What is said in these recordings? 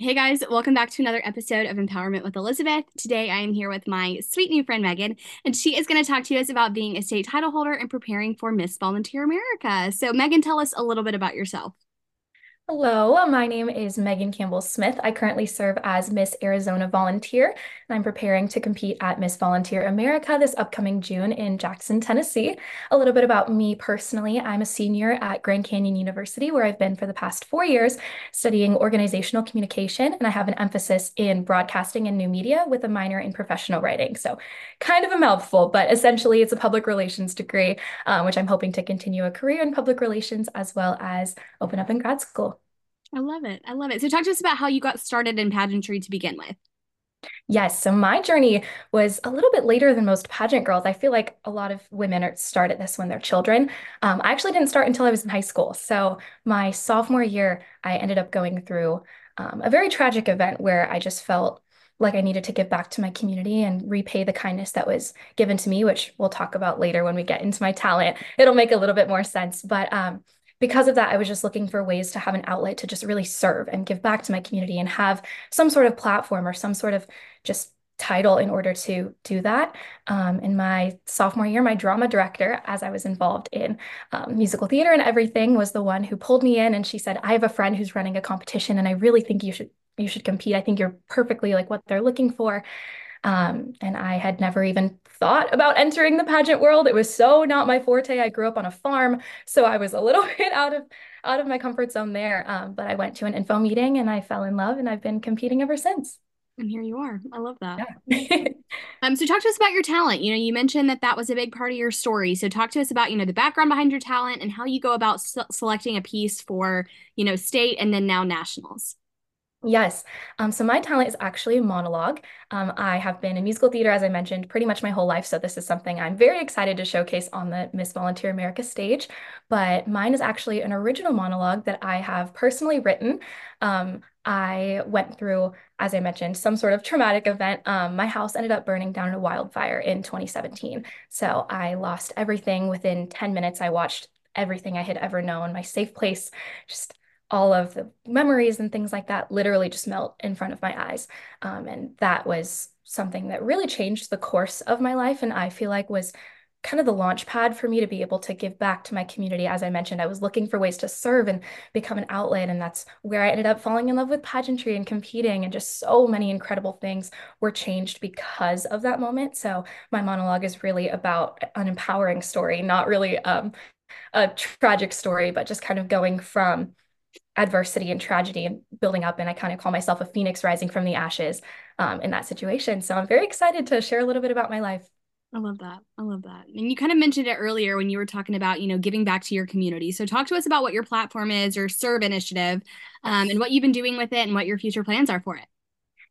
Hey guys, welcome back to another episode of Empowerment with Elizabeth. Today I am here with my sweet new friend Megan, and she is going to talk to us about being a state title holder and preparing for Miss Volunteer America. So, Megan, tell us a little bit about yourself. Hello, my name is Megan Campbell Smith. I currently serve as Miss Arizona Volunteer, and I'm preparing to compete at Miss Volunteer America this upcoming June in Jackson, Tennessee. A little bit about me personally I'm a senior at Grand Canyon University, where I've been for the past four years studying organizational communication, and I have an emphasis in broadcasting and new media with a minor in professional writing. So, kind of a mouthful, but essentially it's a public relations degree, um, which I'm hoping to continue a career in public relations as well as open up in grad school. I love it. I love it. So, talk to us about how you got started in pageantry to begin with. Yes, so my journey was a little bit later than most pageant girls. I feel like a lot of women are, start at this when they're children. Um, I actually didn't start until I was in high school. So my sophomore year, I ended up going through um, a very tragic event where I just felt like I needed to give back to my community and repay the kindness that was given to me, which we'll talk about later when we get into my talent. It'll make a little bit more sense. But um, because of that, I was just looking for ways to have an outlet to just really serve and give back to my community and have some sort of platform or some sort of just title in order to do that. Um, in my sophomore year, my drama director, as I was involved in um, musical theater and everything, was the one who pulled me in and she said, I have a friend who's running a competition and I really think you should you should compete. I think you're perfectly like what they're looking for. Um, and I had never even thought about entering the pageant world. It was so not my forte. I grew up on a farm, so I was a little bit out of out of my comfort zone there. Um, but I went to an info meeting and I fell in love, and I've been competing ever since. And here you are. I love that. Yeah. um, so talk to us about your talent. You know, you mentioned that that was a big part of your story. So talk to us about, you know, the background behind your talent and how you go about se- selecting a piece for, you know, state and then now nationals. Yes. Um, so my talent is actually a monologue. Um, I have been in musical theater, as I mentioned, pretty much my whole life. So this is something I'm very excited to showcase on the Miss Volunteer America stage. But mine is actually an original monologue that I have personally written. Um, I went through, as I mentioned, some sort of traumatic event. Um, my house ended up burning down in a wildfire in 2017. So I lost everything within 10 minutes. I watched everything I had ever known, my safe place just all of the memories and things like that literally just melt in front of my eyes. Um, and that was something that really changed the course of my life. And I feel like was kind of the launch pad for me to be able to give back to my community. As I mentioned, I was looking for ways to serve and become an outlet. And that's where I ended up falling in love with pageantry and competing. And just so many incredible things were changed because of that moment. So my monologue is really about an empowering story, not really um, a tragic story, but just kind of going from adversity and tragedy and building up. And I kind of call myself a phoenix rising from the ashes um, in that situation. So I'm very excited to share a little bit about my life. I love that. I love that. And you kind of mentioned it earlier when you were talking about, you know, giving back to your community. So talk to us about what your platform is or Serve initiative um, and what you've been doing with it and what your future plans are for it.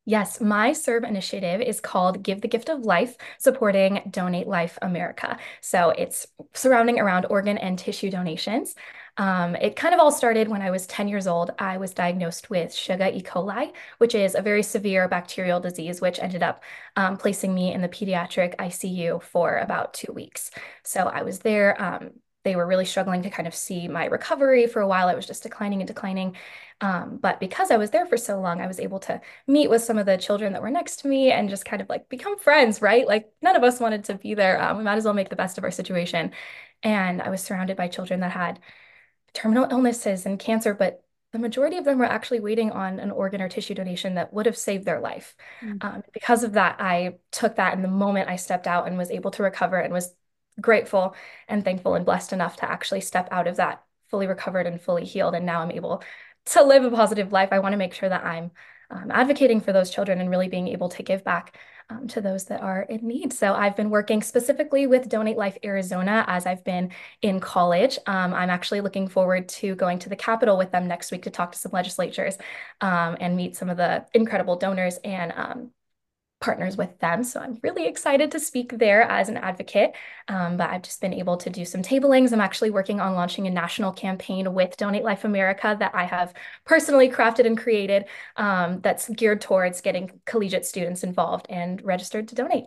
Yes, my Serve initiative is called Give the Gift of Life, supporting Donate Life America. So it's surrounding around organ and tissue donations. Um, it kind of all started when I was 10 years old. I was diagnosed with Shiga E. coli, which is a very severe bacterial disease, which ended up um, placing me in the pediatric ICU for about two weeks. So I was there. Um, they were really struggling to kind of see my recovery for a while. I was just declining and declining. Um, but because I was there for so long, I was able to meet with some of the children that were next to me and just kind of like become friends, right? Like none of us wanted to be there. Um, we might as well make the best of our situation. And I was surrounded by children that had terminal illnesses and cancer, but the majority of them were actually waiting on an organ or tissue donation that would have saved their life. Mm. Um, because of that, I took that in the moment I stepped out and was able to recover and was grateful and thankful and blessed enough to actually step out of that fully recovered and fully healed. And now I'm able to live a positive life. I want to make sure that I'm um, advocating for those children and really being able to give back um, to those that are in need. So I've been working specifically with Donate Life Arizona as I've been in college. Um, I'm actually looking forward to going to the Capitol with them next week to talk to some legislatures um, and meet some of the incredible donors and um, partners with them. So I'm really excited to speak there as an advocate. Um, but I've just been able to do some tablings. I'm actually working on launching a national campaign with Donate Life America that I have personally crafted and created um, that's geared towards getting collegiate students involved and registered to donate.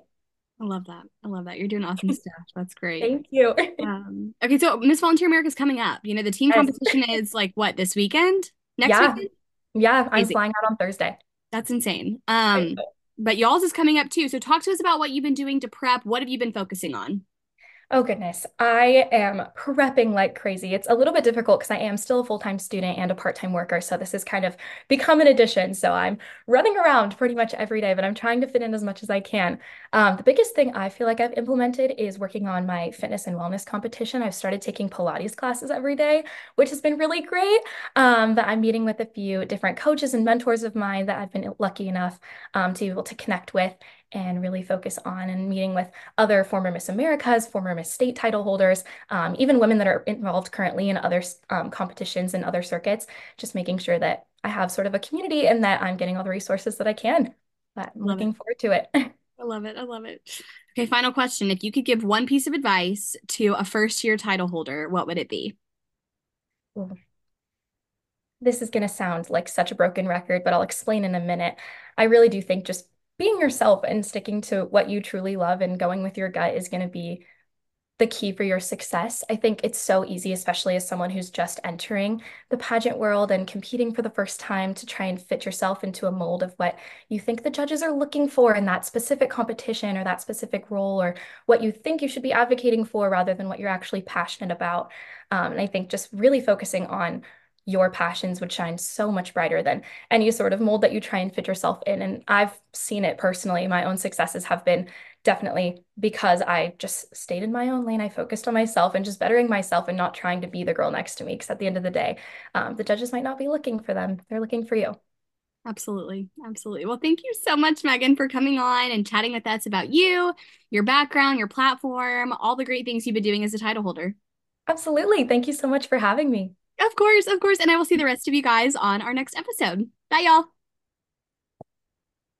I love that. I love that. You're doing awesome stuff. That's great. Thank you. um, okay, so Miss Volunteer America is coming up. You know, the team competition is like what this weekend? Next yeah. weekend? Yeah, I'm flying out on Thursday. That's insane. Um, but y'all's is coming up too. So talk to us about what you've been doing to prep. What have you been focusing on? Oh, goodness. I am prepping like crazy. It's a little bit difficult because I am still a full-time student and a part-time worker. So this has kind of become an addition. So I'm running around pretty much every day, but I'm trying to fit in as much as I can. Um, the biggest thing I feel like I've implemented is working on my fitness and wellness competition. I've started taking Pilates classes every day, which has been really great. Um, that I'm meeting with a few different coaches and mentors of mine that I've been lucky enough um, to be able to connect with and really focus on and meeting with other former Miss Americas, former Miss State title holders, um, even women that are involved currently in other um, competitions and other circuits, just making sure that I have sort of a community and that I'm getting all the resources that I can. But I'm looking it. forward to it. I love it. I love it. Okay, final question. If you could give one piece of advice to a first year title holder, what would it be? This is going to sound like such a broken record, but I'll explain in a minute. I really do think just being yourself and sticking to what you truly love and going with your gut is going to be the key for your success. I think it's so easy, especially as someone who's just entering the pageant world and competing for the first time, to try and fit yourself into a mold of what you think the judges are looking for in that specific competition or that specific role, or what you think you should be advocating for rather than what you're actually passionate about. Um, and I think just really focusing on your passions would shine so much brighter than any sort of mold that you try and fit yourself in. And I've seen it personally. My own successes have been definitely because I just stayed in my own lane. I focused on myself and just bettering myself and not trying to be the girl next to me. Because at the end of the day, um, the judges might not be looking for them, they're looking for you. Absolutely. Absolutely. Well, thank you so much, Megan, for coming on and chatting with us about you, your background, your platform, all the great things you've been doing as a title holder. Absolutely. Thank you so much for having me. Of course, of course. And I will see the rest of you guys on our next episode. Bye, y'all.